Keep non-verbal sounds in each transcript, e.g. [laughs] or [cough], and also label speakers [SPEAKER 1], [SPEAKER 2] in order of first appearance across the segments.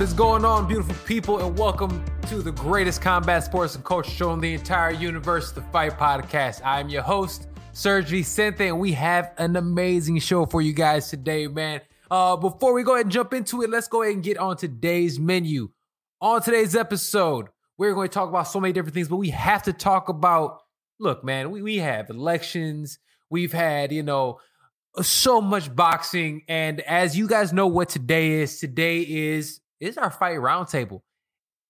[SPEAKER 1] What is going on, beautiful people, and welcome to the greatest combat sports and culture show in the entire universe, the Fight Podcast. I'm your host, Serg Vicente, and we have an amazing show for you guys today, man. Uh, before we go ahead and jump into it, let's go ahead and get on today's menu. On today's episode, we're going to talk about so many different things, but we have to talk about look, man, we, we have elections, we've had, you know, so much boxing. And as you guys know what today is, today is is our fight roundtable.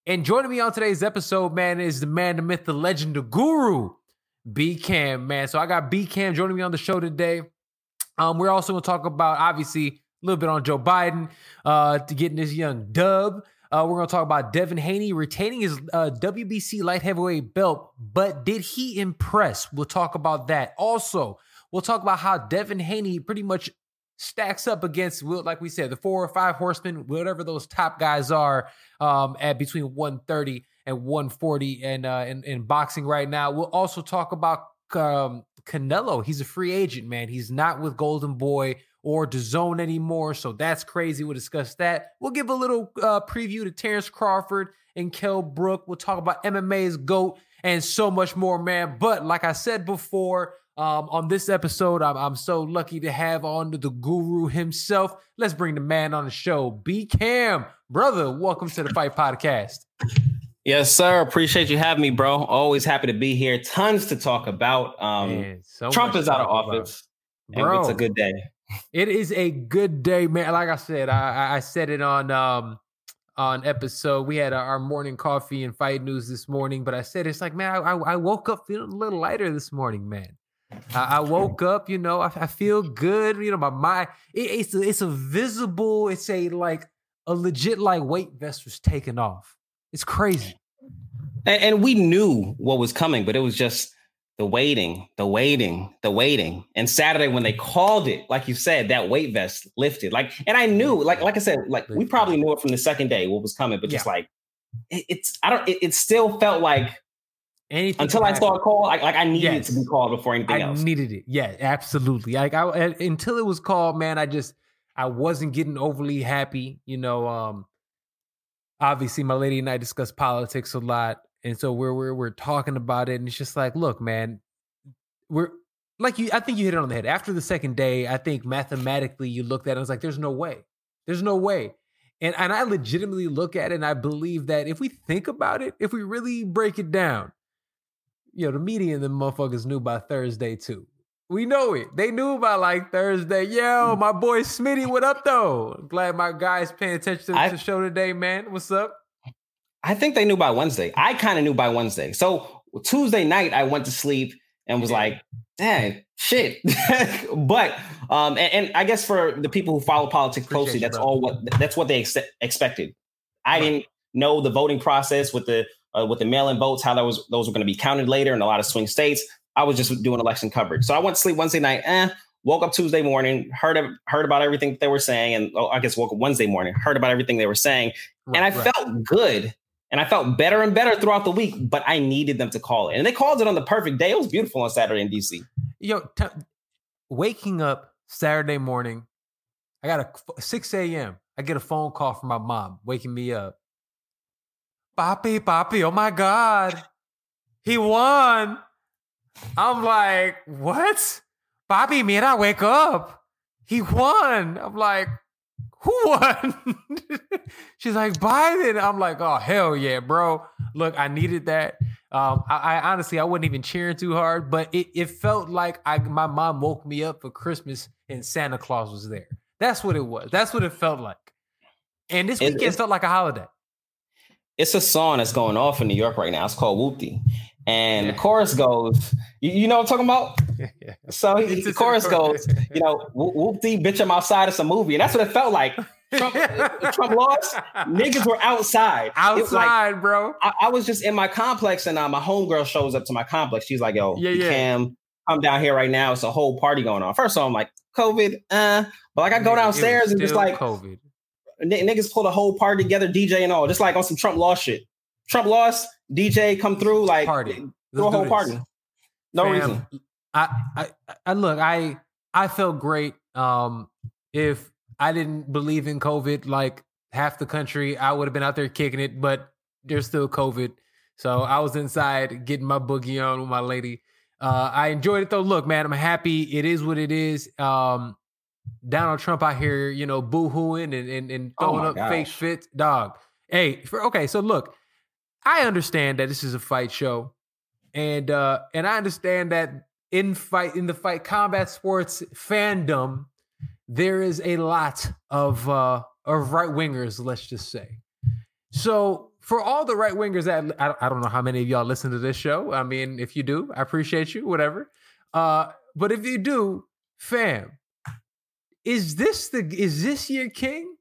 [SPEAKER 1] And joining me on today's episode, man, is the man, the myth, the legend, the guru, B Cam, man. So I got B Cam joining me on the show today. Um, we're also gonna talk about obviously a little bit on Joe Biden, uh, to getting this young dub. Uh, we're going to talk about Devin Haney retaining his uh, WBC light heavyweight belt, but did he impress? We'll talk about that. Also, we'll talk about how Devin Haney pretty much stacks up against, like we said, the four or five horsemen, whatever those top guys are, um, at between 130 and 140 and uh, in, in boxing right now. We'll also talk about um, Canelo. He's a free agent, man. He's not with Golden Boy or DAZN anymore. So that's crazy. We'll discuss that. We'll give a little uh, preview to Terrence Crawford and Kell Brook. We'll talk about MMA's GOAT and so much more, man. But like I said before, um, on this episode, I'm, I'm so lucky to have on the guru himself. Let's bring the man on the show, B Cam. Brother, welcome to the Fight Podcast.
[SPEAKER 2] Yes, sir. Appreciate you having me, bro. Always happy to be here. Tons to talk about. Um, man, so Trump is out of office. Bro, it's a good day.
[SPEAKER 1] It is a good day, man. Like I said, I, I said it on um on episode. We had our morning coffee and fight news this morning, but I said it's like, man, I, I woke up feeling a little lighter this morning, man. I, I woke up, you know, I, I, feel good. You know, my mind, it, it's a, it's a visible, it's a like a legit like weight vest was taken off. It's crazy.
[SPEAKER 2] And, and we knew what was coming, but it was just the waiting, the waiting, the waiting. And Saturday when they called it, like you said, that weight vest lifted. Like, and I knew, like, like I said, like we probably knew it from the second day what was coming, but just yeah. like it, it's, I don't, it, it, still felt like anything until I saw a call, like, like I needed yes. it to be called before anything
[SPEAKER 1] I
[SPEAKER 2] else.
[SPEAKER 1] needed it, yeah, absolutely. Like, I until it was called, man, I just I wasn't getting overly happy. You know, um, obviously my lady and I discuss politics a lot and so we're we're we're talking about it, and it's just like, look, man, we're like you. I think you hit it on the head. After the second day, I think mathematically you looked at it and was like, there's no way, there's no way. And and I legitimately look at it and I believe that if we think about it, if we really break it down, you know, the media and the motherfuckers knew by Thursday too. We know it. They knew by like Thursday. Yo, mm. my boy Smitty, what up though? glad my guys paying attention to the show today, man. What's up?
[SPEAKER 2] I think they knew by Wednesday. I kind of knew by Wednesday. So Tuesday night, I went to sleep and was like, dang, shit. [laughs] but um, and, and, I guess for the people who follow politics closely, that's all what that's what they ex- expected. I right. didn't know the voting process with the uh, with the mail-in votes, how that was those were going to be counted later in a lot of swing states. I was just doing election coverage, so I went to sleep Wednesday night. Eh, woke up Tuesday morning, heard of, heard about everything they were saying, and oh, I guess woke up Wednesday morning, heard about everything they were saying, right, and I right. felt good and I felt better and better throughout the week, but I needed them to call it. And they called it on the perfect day. It was beautiful on Saturday in DC.
[SPEAKER 1] Yo, t- waking up Saturday morning, I got a 6 a.m. I get a phone call from my mom waking me up. Papi, Papi, oh my God. He won. I'm like, what? Papi, mira, wake up. He won. I'm like, who won? [laughs] She's like, Biden. I'm like, oh, hell yeah, bro. Look, I needed that. Um, I, I, honestly, I wasn't even cheering too hard, but it, it felt like I my mom woke me up for Christmas and Santa Claus was there. That's what it was. That's what it felt like. And this weekend it, felt like a holiday.
[SPEAKER 2] It's a song that's going off in New York right now. It's called Whoopty. And yeah. the chorus goes, you, you, know what I'm talking about? Yeah. [laughs] So he, the chorus goes, [laughs] you know, whoopty, bitch, I'm outside. It's a movie. And that's what it felt like. Trump, [laughs] Trump lost. Niggas were outside.
[SPEAKER 1] Outside,
[SPEAKER 2] like,
[SPEAKER 1] bro.
[SPEAKER 2] I, I, was just in my complex, and uh, my homegirl shows up to my complex. She's like, "Yo, yeah, yeah. Cam, I'm down here right now. It's a whole party going on." First of all, I'm like, "COVID," uh, but like I go downstairs and just like COVID. N- niggas pulled a whole party together, DJ and all, just like on some Trump lost shit. Trump lost, DJ come through, like party. through a whole party. No Fam, reason.
[SPEAKER 1] I, I I look, I I felt great. Um if I didn't believe in COVID like half the country, I would have been out there kicking it, but there's still COVID. So I was inside getting my boogie on with my lady. Uh, I enjoyed it though. Look, man, I'm happy. It is what it is. Um, Donald Trump out here, you know, boo-hooing and, and, and oh throwing oh up gosh. fake fits. Dog. Hey, for, okay, so look, I understand that this is a fight show. And uh and I understand that in fight in the fight combat sports fandom, there is a lot of uh of right wingers, let's just say. So for all the right wingers that I, I don't know how many of y'all listen to this show. I mean, if you do, I appreciate you, whatever. Uh, but if you do, fam, is this the is this your king?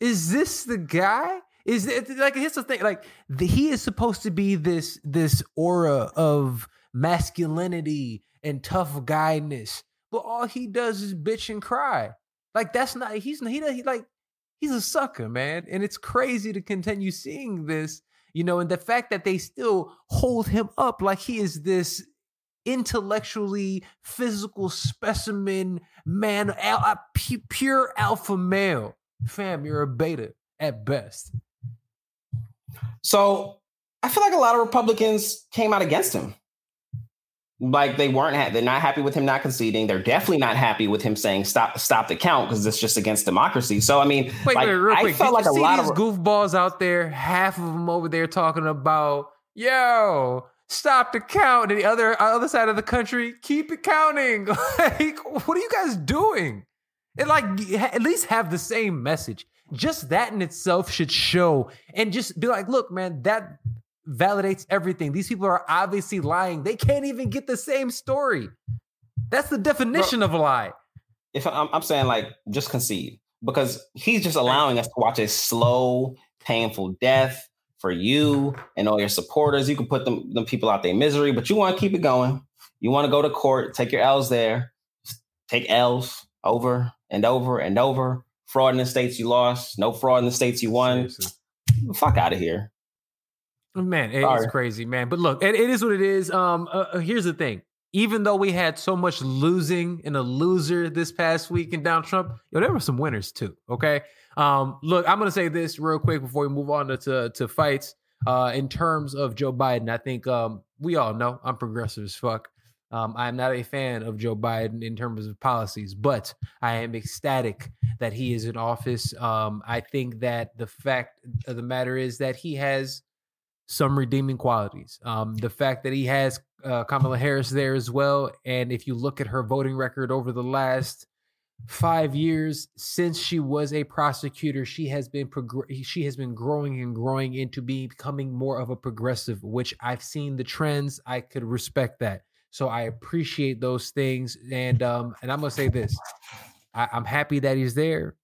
[SPEAKER 1] Is this the guy? Is it like here's the thing? Like the, he is supposed to be this this aura of masculinity and tough guyness, but all he does is bitch and cry. Like that's not he's he, he like he's a sucker, man, and it's crazy to continue seeing this. You know, and the fact that they still hold him up like he is this intellectually physical specimen man, al- uh, pure alpha male. Fam, you're a beta at best.
[SPEAKER 2] So I feel like a lot of Republicans came out against him. Like they weren't ha- they're not happy with him not conceding. They're definitely not happy with him saying stop stop the count because it's just against democracy. So I mean, wait, like, wait, real quick. I felt
[SPEAKER 1] Did like a lot of goofballs out there. Half of them over there talking about yo stop to count, and the other other side of the country keep it counting. [laughs] like, what are you guys doing? And like, at least have the same message just that in itself should show and just be like, look, man, that validates everything. These people are obviously lying. They can't even get the same story. That's the definition Bro, of a lie.
[SPEAKER 2] If I'm, I'm saying like just concede because he's just allowing us to watch a slow, painful death for you and all your supporters. You can put them, them people out their misery, but you want to keep it going. You want to go to court, take your L's there, take L's over and over and over fraud in the states you lost, no fraud in the states you won. Seriously. Fuck out of here.
[SPEAKER 1] Man, it's crazy, man. But look, it, it is what it is. Um, uh, uh, here's the thing. Even though we had so much losing and a loser this past week in Donald Trump, yo, there were some winners too. Okay. Um, look, I'm gonna say this real quick before we move on to to, to fights. Uh, in terms of Joe Biden, I think um, we all know I'm progressive as fuck. Um, I'm not a fan of Joe Biden in terms of policies, but I am ecstatic that he is in office. Um, I think that the fact of the matter is that he has some redeeming qualities. Um, the fact that he has uh, Kamala Harris there as well, and if you look at her voting record over the last five years since she was a prosecutor, she has been she has been growing and growing into becoming more of a progressive. Which I've seen the trends. I could respect that. So I appreciate those things. And um, and I'm gonna say this. I, I'm happy that he's there.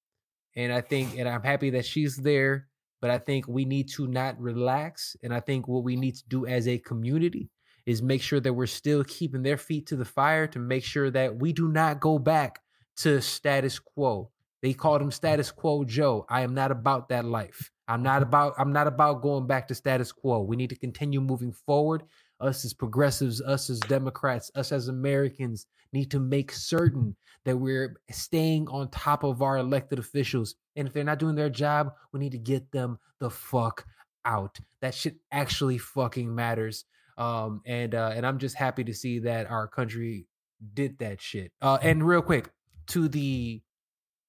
[SPEAKER 1] And I think, and I'm happy that she's there. But I think we need to not relax. And I think what we need to do as a community is make sure that we're still keeping their feet to the fire to make sure that we do not go back to status quo. They called him status quo Joe. I am not about that life. I'm not about I'm not about going back to status quo. We need to continue moving forward us as progressives, us as Democrats, us as Americans need to make certain that we're staying on top of our elected officials. And if they're not doing their job, we need to get them the fuck out. That shit actually fucking matters. Um, and uh, and I'm just happy to see that our country did that shit. Uh, and real quick, to the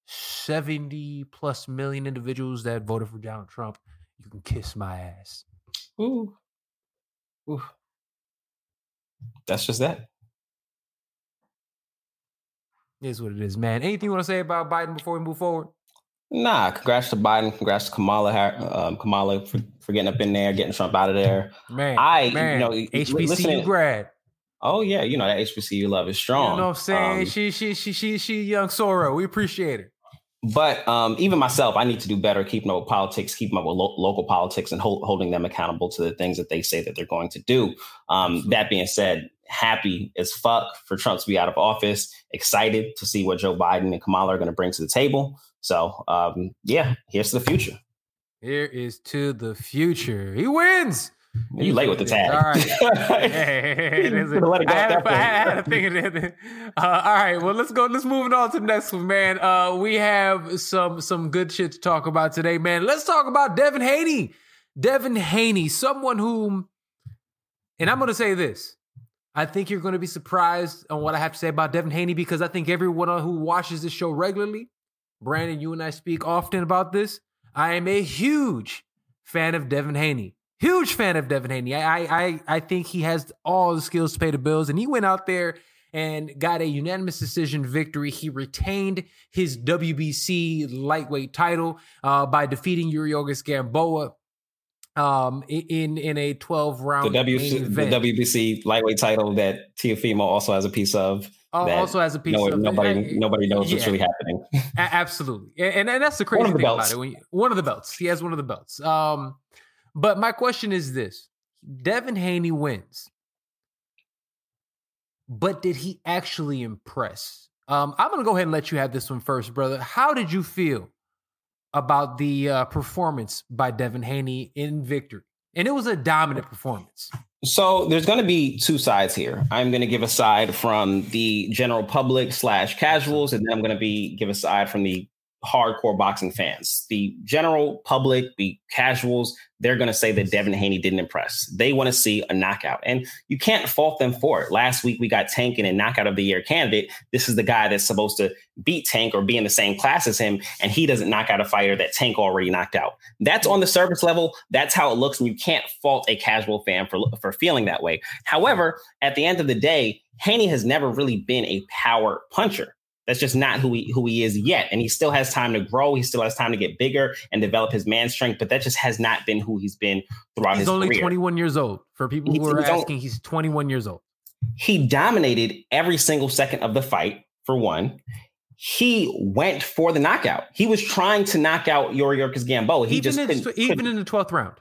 [SPEAKER 1] 70 plus million individuals that voted for Donald Trump, you can kiss my ass.
[SPEAKER 2] Ooh. Ooh. That's just that.
[SPEAKER 1] It is what it is, man. Anything you want to say about Biden before we move forward?
[SPEAKER 2] Nah, congrats to Biden. Congrats to Kamala, um, Kamala for, for getting up in there, getting Trump out of there.
[SPEAKER 1] Man, I, man, you know, HBCU listening, grad.
[SPEAKER 2] Oh yeah, you know that HBCU love is strong.
[SPEAKER 1] You know what I'm saying? Um, she, she, she, she, she, young Sora. We appreciate it.
[SPEAKER 2] But um, even myself, I need to do better keeping up with politics, keeping up with lo- local politics, and hold, holding them accountable to the things that they say that they're going to do. Um, that being said, happy as fuck for Trump to be out of office. Excited to see what Joe Biden and Kamala are going to bring to the table. So, um, yeah, here's to the future.
[SPEAKER 1] Here is to the future. He wins.
[SPEAKER 2] You late with the tag.
[SPEAKER 1] All right. [laughs] hey, let it go I, had, I had a thing. Uh, all right. Well, let's go. Let's move on to the next one, man. Uh, we have some some good shit to talk about today, man. Let's talk about Devin Haney. Devin Haney, someone whom, and I'm going to say this. I think you're going to be surprised on what I have to say about Devin Haney because I think everyone who watches this show regularly, Brandon, you and I speak often about this. I am a huge fan of Devin Haney. Huge fan of Devin Haney. I, I I think he has all the skills to pay the bills, and he went out there and got a unanimous decision victory. He retained his WBC lightweight title uh, by defeating Yuriorkis Gamboa um, in in a 12 round
[SPEAKER 2] the, WC, the WBC lightweight title that Teofimo also has a piece of.
[SPEAKER 1] Oh, also has a piece
[SPEAKER 2] no,
[SPEAKER 1] of
[SPEAKER 2] nobody nobody knows yeah. what's really happening.
[SPEAKER 1] Absolutely, and, and that's the crazy thing belts. about it. You, one of the belts, he has one of the belts. Um, but my question is this: Devin Haney wins, but did he actually impress? Um, I'm gonna go ahead and let you have this one first, brother. How did you feel about the uh, performance by Devin Haney in victory? And it was a dominant performance.
[SPEAKER 2] So there's going to be two sides here. I'm going to give a side from the general public slash casuals, and then I'm going to be give a side from the hardcore boxing fans. The general public, the casuals, they're going to say that Devin Haney didn't impress. They want to see a knockout, and you can't fault them for it. Last week we got Tank in a knockout of the year candidate. This is the guy that's supposed to beat Tank or be in the same class as him, and he doesn't knock out a fighter that Tank already knocked out. That's on the surface level. That's how it looks, and you can't fault a casual fan for for feeling that way. However, at the end of the day, Haney has never really been a power puncher. That's just not who he who he is yet. And he still has time to grow. He still has time to get bigger and develop his man strength. But that just has not been who he's been throughout
[SPEAKER 1] he's
[SPEAKER 2] his
[SPEAKER 1] only 21 years old. For people who are asking, only, he's 21 years old.
[SPEAKER 2] He dominated every single second of the fight, for one. He went for the knockout. He was trying to knock out Yuriorkis Gamboa. He even just
[SPEAKER 1] in, even in the 12th round.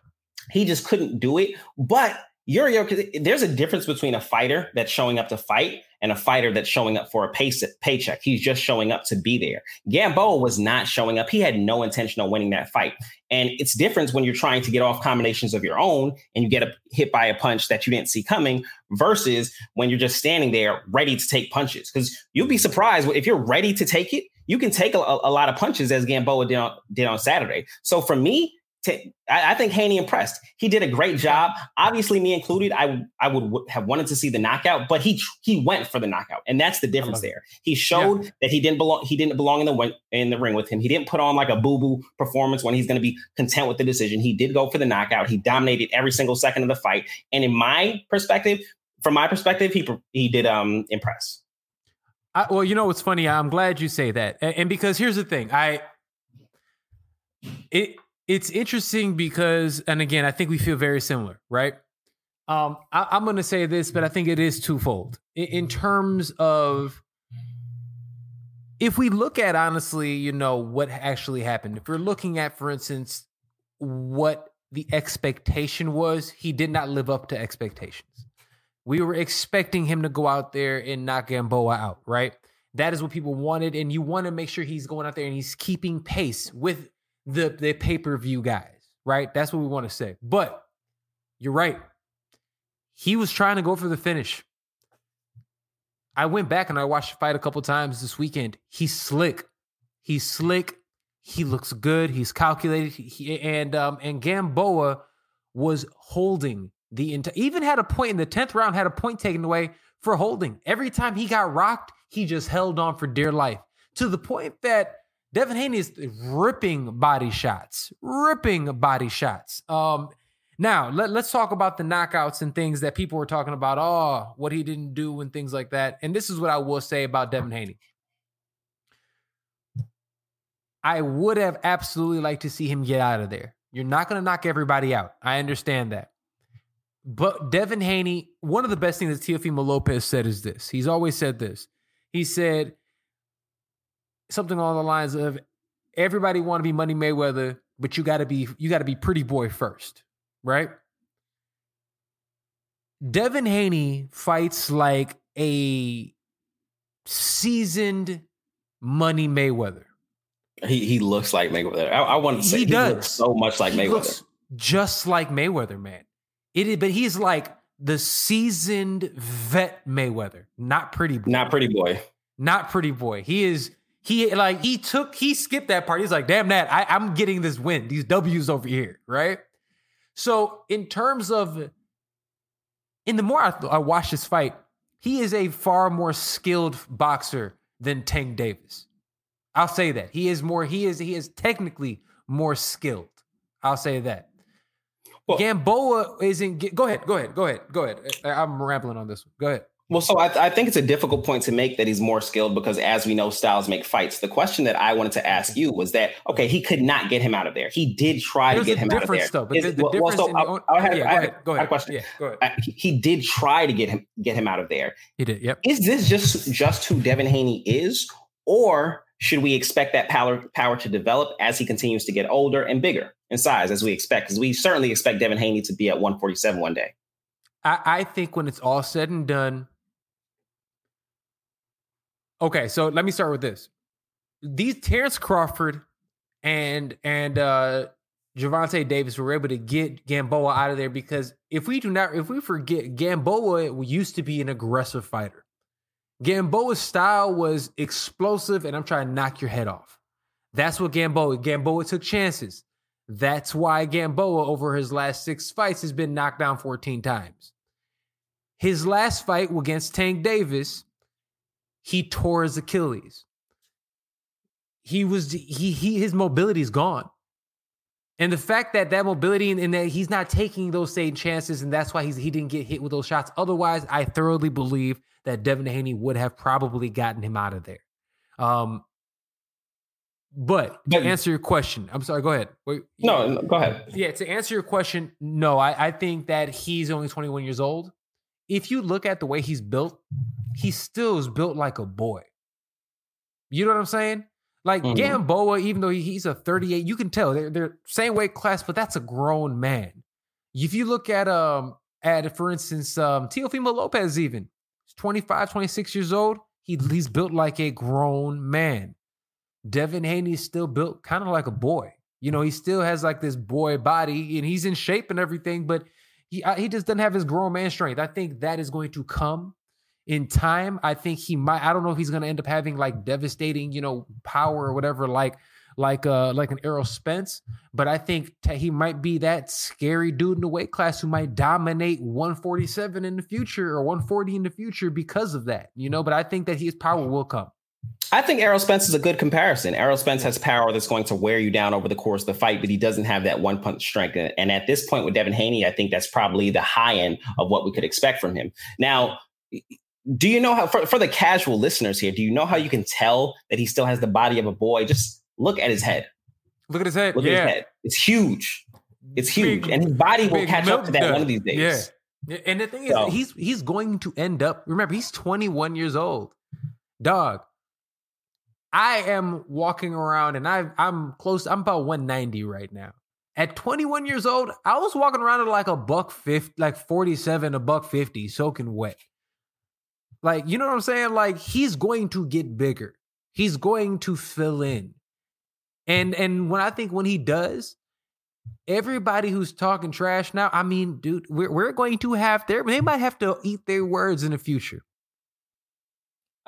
[SPEAKER 2] He just couldn't do it. But There's a difference between a fighter that's showing up to fight and a fighter that's showing up for a pay- paycheck. He's just showing up to be there. Gamboa was not showing up. He had no intention of winning that fight. And it's different when you're trying to get off combinations of your own and you get a, hit by a punch that you didn't see coming versus when you're just standing there ready to take punches. Because you'll be surprised if you're ready to take it, you can take a, a lot of punches as Gamboa did on, did on Saturday. So for me, I, I think Haney impressed. He did a great job. Obviously, me included. I I would w- have wanted to see the knockout, but he he went for the knockout, and that's the difference there. He showed yeah. that he didn't belong. He didn't belong in the in the ring with him. He didn't put on like a boo boo performance when he's going to be content with the decision. He did go for the knockout. He dominated every single second of the fight, and in my perspective, from my perspective, he he did um impress.
[SPEAKER 1] I, well, you know what's funny? I'm glad you say that, and, and because here's the thing, I it it's interesting because, and again, I think we feel very similar, right? Um, I, am going to say this, but I think it is twofold in, in terms of if we look at honestly, you know, what actually happened. If we're looking at, for instance, what the expectation was, he did not live up to expectations. We were expecting him to go out there and knock Gamboa out, right? That is what people wanted, and you want to make sure he's going out there and he's keeping pace with the the pay per view guys, right? That's what we want to say. But you're right. He was trying to go for the finish. I went back and I watched the fight a couple times this weekend. He's slick. He's slick. He looks good. He's calculated. He, and um and Gamboa was holding the entire. Even had a point in the tenth round. Had a point taken away for holding. Every time he got rocked, he just held on for dear life to the point that Devin Haney is ripping body shots, ripping body shots. Um, now let, us talk about the knockouts and things that people were talking about. Oh, what he didn't do and things like that. And this is what I will say about Devin Haney. I would have absolutely liked to see him get out of there. You're not going to knock everybody out. I understand that. But Devin Haney, one of the best things that Teofimo Lopez said is this. He's always said this. He said, something along the lines of everybody want to be Money Mayweather, but you got to be you got to be Pretty Boy first, right? Devin Haney fights like a seasoned Money Mayweather.
[SPEAKER 2] He he looks like Mayweather. I, I want to say he, he does so much like he Mayweather,
[SPEAKER 1] just like Mayweather, man. It is, but he's like the seasoned vet Mayweather, not pretty boy.
[SPEAKER 2] Not pretty boy.
[SPEAKER 1] Not pretty boy. He is he like he took he skipped that part. He's like, damn that, I, I'm getting this win, these W's over here, right? So in terms of in the more I, I watch this fight, he is a far more skilled boxer than Tank Davis. I'll say that. He is more, he is, he is technically more skilled. I'll say that. Well, Gamboa isn't. Go ahead. Go ahead. Go ahead. Go ahead. I'm rambling on this one. Go ahead.
[SPEAKER 2] Well, so I, th- I, think it's a difficult point to make that he's more skilled because, as we know, styles make fights. The question that I wanted to ask you was that okay, he could not get him out of there. He did try There's to get him out of there.
[SPEAKER 1] Though, but the, the well, so I, I, had, yeah,
[SPEAKER 2] I, had, go ahead. a question. Yeah, go ahead. I, he did try to get him get him out of there.
[SPEAKER 1] He did. Yep.
[SPEAKER 2] Is this just just who Devin Haney is, or should we expect that power power to develop as he continues to get older and bigger in size, as we expect? Because we certainly expect Devin Haney to be at 147 one day.
[SPEAKER 1] I think when it's all said and done Okay, so let me start with this. These Terrence Crawford and and uh Gervonta Davis were able to get Gamboa out of there because if we do not, if we forget, Gamboa used to be an aggressive fighter. Gamboa's style was explosive, and I'm trying to knock your head off. That's what Gamboa. Gamboa took chances. That's why Gamboa, over his last six fights, has been knocked down 14 times. His last fight against Tank Davis, he tore his Achilles. He was he he his mobility is gone. And the fact that that mobility and, and, that he's not taking those same chances, and that's why he's he didn't get hit with those shots. Otherwise, I thoroughly believe that Devin Haney would have probably gotten him out of there. Um, but to answer your question, I'm sorry. Go ahead.
[SPEAKER 2] Wait, no, no, go ahead.
[SPEAKER 1] Yeah, to answer your question, no, I, I think that he's only 21 years old. If you look at the way he's built, he still is built like a boy. You know what I'm saying? Like mm-hmm. Gamboa, even though he's a 38, you can tell they're, they're same weight class, but that's a grown man. If you look at um at for instance um Teofimo Lopez, even he's 25, 26 years old, he, he's built like a grown man. Devin Haney is still built kind of like a boy. You know, he still has like this boy body and he's in shape and everything, but he he just doesn't have his grown man strength. I think that is going to come in time, I think he might. I don't know if he's going to end up having like devastating, you know, power or whatever, like like uh like an Errol Spence. But I think t- he might be that scary dude in the weight class who might dominate 147 in the future or 140 in the future because of that, you know. But I think that his power will come.
[SPEAKER 2] I think Errol Spence is a good comparison. Errol Spence has power that's going to wear you down over the course of the fight, but he doesn't have that one punch strength. And at this point with Devin Haney, I think that's probably the high end of what we could expect from him. Now, do you know how for, for the casual listeners here do you know how you can tell that he still has the body of a boy just look at his head
[SPEAKER 1] look at his head
[SPEAKER 2] look
[SPEAKER 1] yeah.
[SPEAKER 2] at his head it's huge it's huge big, and his body will catch up to that one of these days
[SPEAKER 1] yeah and the thing is so. he's he's going to end up remember he's 21 years old dog i am walking around and i i'm close i'm about 190 right now at 21 years old i was walking around at like a buck 50 like 47 a buck 50 soaking wet like, you know what I'm saying? Like he's going to get bigger. He's going to fill in. And and when I think when he does, everybody who's talking trash now, I mean, dude, we're we're going to have their they might have to eat their words in the future.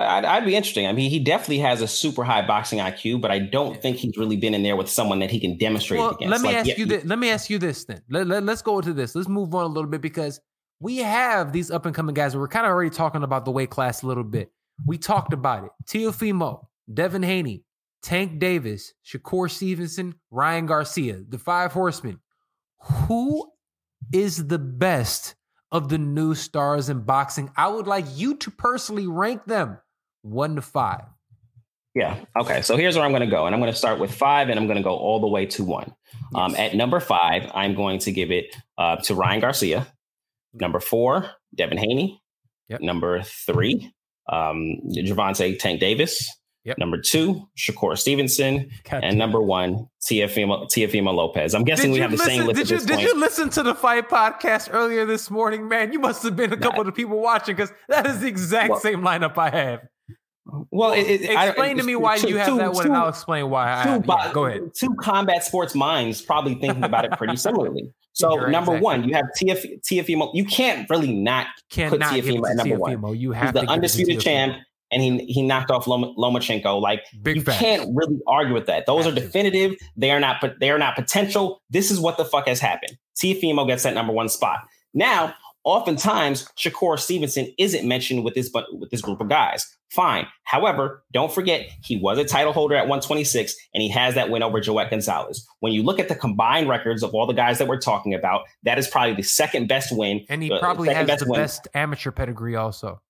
[SPEAKER 2] I'd, I'd, be interesting. I mean, he definitely has a super high boxing IQ, but I don't think he's really been in there with someone that he can demonstrate well, against.
[SPEAKER 1] Let me
[SPEAKER 2] like,
[SPEAKER 1] ask
[SPEAKER 2] yeah,
[SPEAKER 1] you this. Let me ask you this then. Let, let, let's go into this. Let's move on a little bit because we have these up and coming guys. We're kind of already talking about the weight class a little bit. We talked about it. Teofimo, Devin Haney, Tank Davis, Shakur Stevenson, Ryan Garcia, the five horsemen. Who is the best of the new stars in boxing? I would like you to personally rank them one to five.
[SPEAKER 2] Yeah. Okay. So here's where I'm going to go. And I'm going to start with five and I'm going to go all the way to one. Um, yes. Um, at number five, I'm going to give it uh, to Ryan Garcia. Number four, Devin Haney. Yep. Number three, um, Gervonta Tank Davis. Yep. Number two, Shakur Stevenson. God and number one, Teofimo, Lopez. I'm guessing did we have the listen, same list
[SPEAKER 1] did you,
[SPEAKER 2] Did
[SPEAKER 1] point. you listen to the fight podcast earlier this morning, man? You must have been a couple nah. of people watching because that is the exact well, same lineup I have.
[SPEAKER 2] Well, it,
[SPEAKER 1] it, explain to me why two, you have two, that one, two, and I'll explain why. I, yeah, go ahead.
[SPEAKER 2] Two combat sports minds probably thinking about it pretty similarly. [laughs] So You're number exactly. one, you have TF, Teofimo. You can't really not
[SPEAKER 1] can't put Teofimo at number Teofimo. one. You have
[SPEAKER 2] He's the undisputed champ, and he he knocked off Lom- Lomachenko. Like Big you facts. can't really argue with that. Those are definitive. They are not. They are not potential. This is what the fuck has happened. Teofimo gets that number one spot. Now Oftentimes, Shakur Stevenson isn't mentioned with this but with this group of guys. Fine. However, don't forget he was a title holder at 126 and he has that win over Joet Gonzalez. When you look at the combined records of all the guys that we're talking about, that is probably the second best win.
[SPEAKER 1] And he uh, probably has best the win. best amateur pedigree also.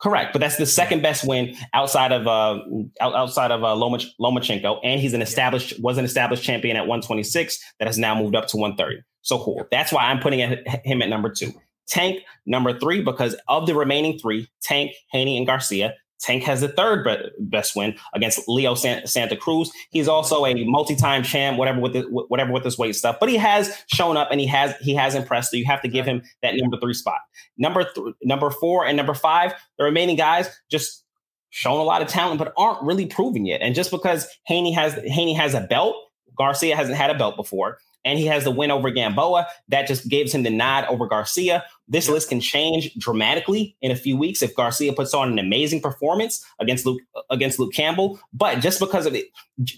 [SPEAKER 2] Correct, but that's the second best win outside of uh outside of uh, Lomach- Lomachenko, and he's an established was an established champion at 126 that has now moved up to 130. So cool. That's why I'm putting him at number two. Tank number three because of the remaining three, Tank, Haney, and Garcia. Tank has the third best win against Leo Santa Cruz. He's also a multi-time champ, whatever with the, whatever with this weight stuff. But he has shown up and he has he has impressed. So you have to give him that number three spot. Number th- number four and number five, the remaining guys just shown a lot of talent, but aren't really proving yet. And just because Haney has Haney has a belt, Garcia hasn't had a belt before and he has the win over Gamboa. That just gives him the nod over Garcia. This list can change dramatically in a few weeks if Garcia puts on an amazing performance against Luke against Luke Campbell. But just because of it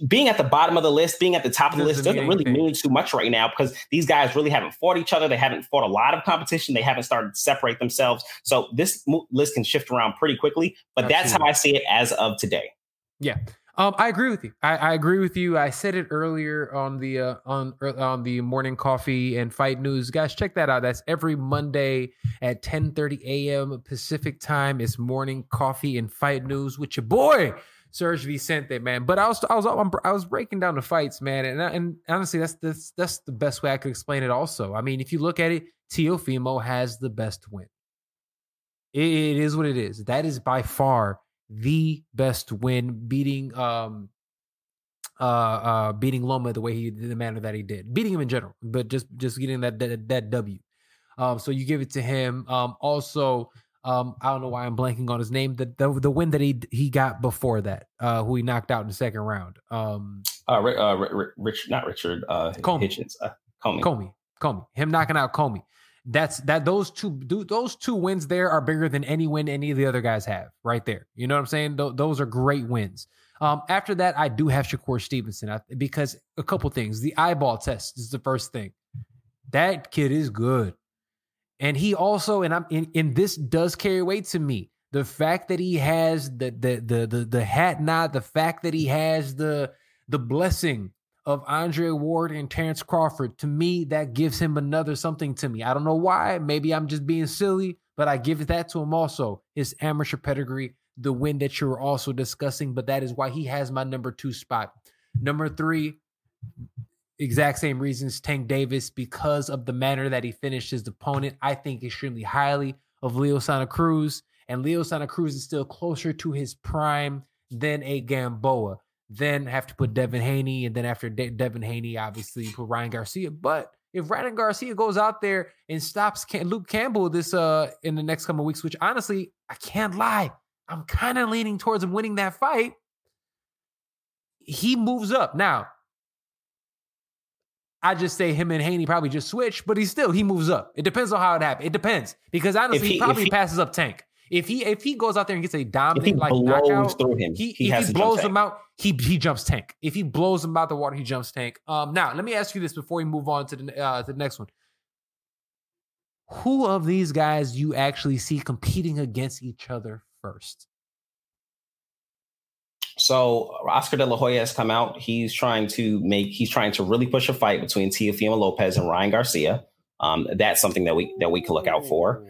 [SPEAKER 2] being at the bottom of the list, being at the top of the list doesn't really mean too much right now because these guys really haven't fought each other. They haven't fought a lot of competition. They haven't started to separate themselves. So this list can shift around pretty quickly. But Absolutely. that's how I see it as of today.
[SPEAKER 1] Yeah. Um, I agree with you. I, I, agree with you. I said it earlier on the uh, on er, on the morning coffee and fight news. Guys, check that out. That's every Monday at 10:30 a.m. Pacific time. It's morning coffee and fight news with your boy Serg Vicente, man. But I was I was I was breaking down the fights, man, and and honestly, that's that's that's the best way I could explain it. Also, I mean, if you look at it, Teofimo has the best win. it is what it is. That is by far the best win, beating um uh uh beating Loma the way he did the manner that he did, beating him in general, but just just getting that that, that W. Um, so you give it to him. Um, also, um, I don't know why I'm blanking on his name. The the, the win that he he got before that, uh, who he knocked out in the second round. Um,
[SPEAKER 2] uh, uh Rich, not Richard, uh, Commey. Hitchens, uh,
[SPEAKER 1] Commey, Commey, Commey. Him knocking out Commey that's that those two those two wins there are bigger than any win any of the other guys have right there. You know what I'm saying? Th- those are great wins. Um, after that, I do have Shakur Stevenson because a couple things. The eyeball test is the first thing. That kid is good, and he also and I'm in, and this does carry weight to me. The fact that he has the the the the, the hat nod, the fact that he has the the blessing of Andre Ward and Terrence Crawford, to me, that gives him another something to me. I don't know why. Maybe I'm just being silly, but I give that to him also. His amateur pedigree, the win that you were also discussing, but that is why he has my number two spot. Number three, exact same reasons, Tank Davis, because of the manner that he finished his opponent. I think extremely highly of Leo Santa Cruz, and Leo Santa Cruz is still closer to his prime than a Gamboa then have to put Devin Haney, and then after De- Devin Haney, obviously put Ryan Garcia. But if Ryan Garcia goes out there and stops Cam- Luke Campbell this uh in the next couple weeks, which honestly I can't lie, I'm kind of leaning towards him winning that fight. He moves up now. I just say him and Haney probably just switch, but he still he moves up. It depends on how it happens. It depends because honestly, he, he, probably he, passes up Tank. If he if he goes out there and gets a dominant like knockout,
[SPEAKER 2] through him,
[SPEAKER 1] he, he if he blows him out, he he jumps tank. If he blows him out the water, he jumps tank. Um, now let me ask you this before we move on to the uh, to the next one. Who of these guys you actually see competing against each other first?
[SPEAKER 2] So Oscar De La Hoya has come out. He's trying to make. He's trying to really push a fight between Teofimo Lopez and Ryan Garcia. Um, that's something that we that we can look out for.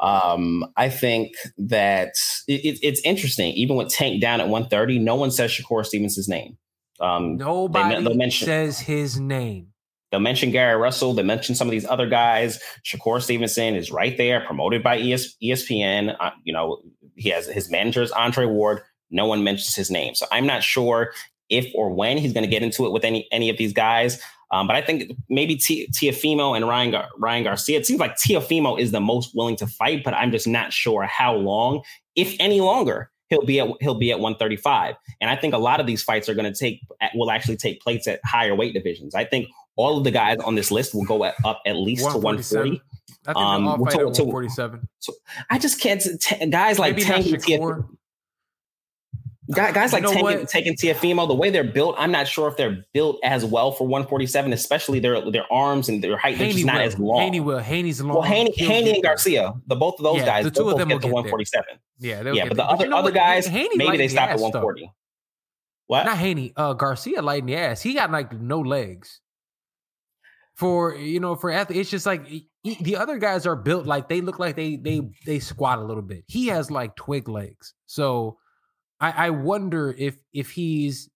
[SPEAKER 2] Um, I think that it, it's interesting. Even with Tank down at 130, no one says Shakur Stevenson's name.
[SPEAKER 1] Um, Nobody they, mention, says his name.
[SPEAKER 2] They'll mention Gary Russell. They mention some of these other guys. Shakur Stevenson is right there, promoted by ES, ESPN. Uh, you know, he has his manager is Andre Ward. No one mentions his name, so I'm not sure if or when he's going to get into it with any any of these guys. Um, but I think maybe T- Teofimo and Ryan Gar- Ryan Garcia. It seems like Teofimo is the most willing to fight, but I'm just not sure how long, if any longer, he'll be at he'll be at 135. And I think a lot of these fights are going to take will actually take place at higher weight divisions. I think all of the guys on this list will go at, up at least to 140.
[SPEAKER 1] I think um, all fight to, 147.
[SPEAKER 2] To, I just can't. T- guys like Tank and TF, guys, guys like Tank and Teofimo, the way they're built, I'm not sure if they're built as well for 147, especially their their arms and their height. Haney they're just not
[SPEAKER 1] will.
[SPEAKER 2] as long.
[SPEAKER 1] Haney will. Haney's long.
[SPEAKER 2] Well, Haney, Haney and Garcia, the both of those yeah, guys,
[SPEAKER 1] the two of them
[SPEAKER 2] get
[SPEAKER 1] to
[SPEAKER 2] 147.
[SPEAKER 1] There.
[SPEAKER 2] Yeah, yeah, but the other you know other guys, Haney maybe they stop at 140. Though. What?
[SPEAKER 1] Not Haney. Uh, Garcia lighting the ass. He got like no legs for you know for athletes it's just like the other guys are built like they look like they they they squat a little bit he has like twig legs so i i wonder if if he's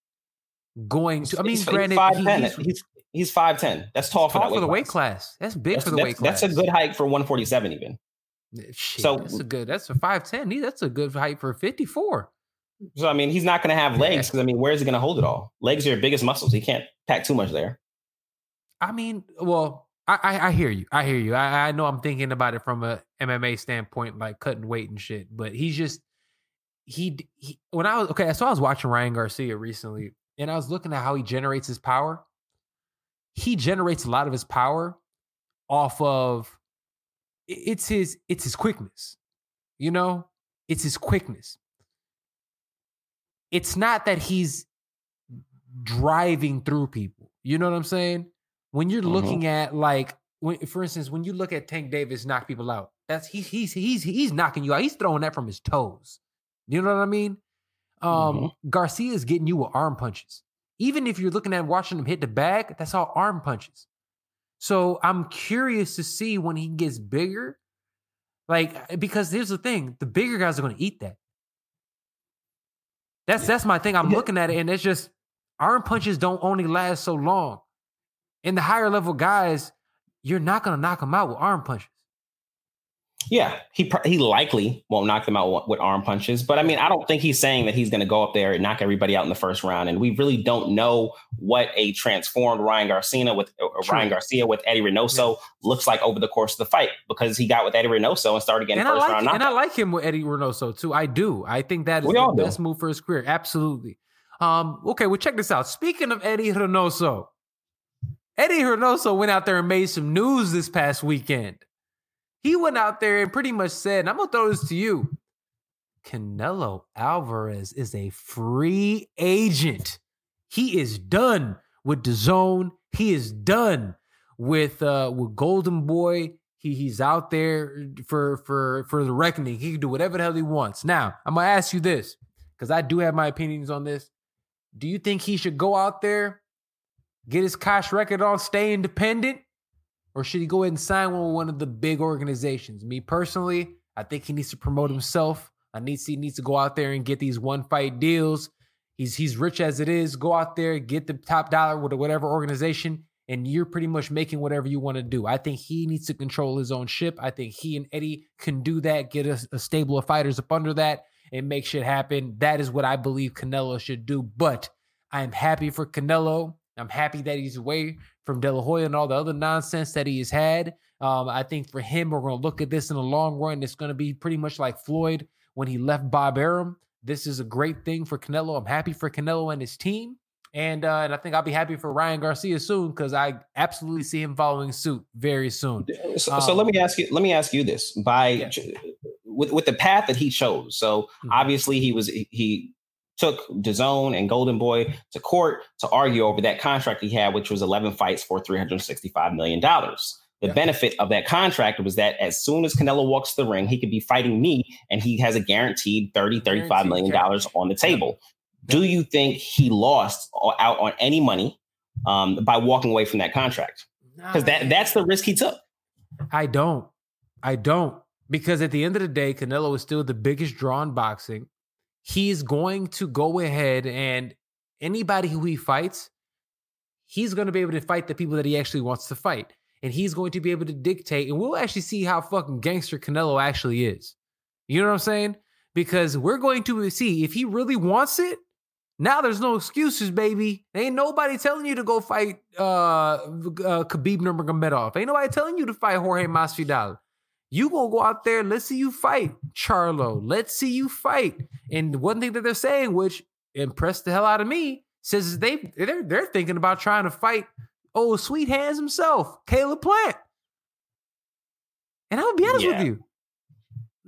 [SPEAKER 1] going to i mean
[SPEAKER 2] he's,
[SPEAKER 1] granted
[SPEAKER 2] he's, he's, he's 5'10 that's tall, for,
[SPEAKER 1] tall
[SPEAKER 2] for
[SPEAKER 1] the
[SPEAKER 2] weight
[SPEAKER 1] class. that's big
[SPEAKER 2] that's,
[SPEAKER 1] for the
[SPEAKER 2] weight
[SPEAKER 1] class
[SPEAKER 2] that's a good height for 147 even
[SPEAKER 1] Shit, so that's a good that's a 5'10 that's a good height for 54
[SPEAKER 2] so I mean, he's not going to have legs because I mean, where is he going to hold it all? Legs are your biggest muscles. He can't pack too much there.
[SPEAKER 1] I mean, well, I, I, I hear you. I hear you. I, I know I'm thinking about it from a MMA standpoint, like cutting weight and shit. But he's just he, he when I was okay. So I was watching Ryan Garcia recently, and I was looking at how he generates his power. He generates a lot of his power off of it's his it's his quickness. You know, it's his quickness. It's not that he's driving through people. You know what I'm saying? when you're mm-hmm. looking at like when, for instance, when you look at Tank Davis knock people out, that's he, he's he's he's knocking you out. He's throwing that from his toes. You know what I mean? Um, mm-hmm. Garcia is getting you with arm punches. Even if you're looking at watching him hit the bag, that's all arm punches. So I'm curious to see when he gets bigger. Like, because here's the thing: the bigger guys are going to eat that. That's that's my thing. I'm looking at it, and it's just arm punches don't only last so long. In the higher level guys, you're not going to knock them out with arm punches.
[SPEAKER 2] Yeah, he he likely won't knock them out with arm punches, but I mean, I don't think he's saying that he's going to go up there and knock everybody out in the first round. And we really don't know what a transformed Ryan Garcia with uh, Ryan Garcia with Eddie Reynoso yeah. looks like over the course of the fight because he got with Eddie Reynoso and started getting and first
[SPEAKER 1] like,
[SPEAKER 2] round.
[SPEAKER 1] And I like him with Eddie Reynoso too. I do. I think that is we the best move for his career. Absolutely. Um, okay, well, check this out. Speaking of Eddie Reynoso, Eddie Reynoso went out there and made some news this past weekend. He went out there and pretty much said, I'm going to throw this to you. Canelo Alvarez is a free agent. He is done with DAZN. He is done with uh with Golden Boy. He he's out there for for for the reckoning. He can do whatever the hell he wants. Now, I'm gonna ask you this, because I do have my opinions on this. Do you think he should go out there get his cash record on, stay independent? Or should he go ahead and sign with one of the big organizations? Me personally, I think he needs to promote himself. I need he needs to go out there and get these one fight deals. He's he's rich as it is. Go out there, get the top dollar with whatever organization, and you're pretty much making whatever you want to do. I think he needs to control his own ship. I think he and Eddie can do that, get a, a stable of fighters up under that, and make shit happen. That is what I believe Canelo should do. But I am happy for Canelo. I'm happy that he's away from De La Hoya and all the other nonsense that he has had. Um, I think for him, we're going to look at this in the long run. It's going to be pretty much like Floyd when he left Bob Arum. This is a great thing for Canelo. I'm happy for Canelo and his team. And uh, and I think I'll be happy for Ryan Garcia soon because I absolutely see him following suit very soon.
[SPEAKER 2] So, um, so, let me ask you. Let me ask you this: by yeah. with with the path that he chose. So mm-hmm. obviously he was he took DAZN and Golden Boy to court to argue over that contract he had, which was 11 fights for $365 million. The yeah. benefit of that contract was that as soon as Canelo walks the ring, he could be fighting me and he has a guaranteed 30, 35 million dollars on the table. Yeah. Do you think he lost out on any money um, by walking away from that contract? Because that that's the risk he took.
[SPEAKER 1] I don't. I don't. Because at the end of the day, Canelo is still the biggest draw in boxing he's going to go ahead and anybody who he fights, he's going to be able to fight the people that he actually wants to fight. And he's going to be able to dictate, and we'll actually see how fucking gangster Canelo actually is. You know what I'm saying? Because we're going to see if he really wants it. Now there's no excuses, baby. Ain't nobody telling you to go fight uh, uh Khabib Nurmagomedov. Ain't nobody telling you to fight Jorge Masvidal. You gonna go out there? Let's see you fight, Charlo. Let's see you fight. And one thing that they're saying, which impressed the hell out of me, says they they're they're thinking about trying to fight old sweet hands himself, Caleb Plant. And I'll be honest yeah. with you,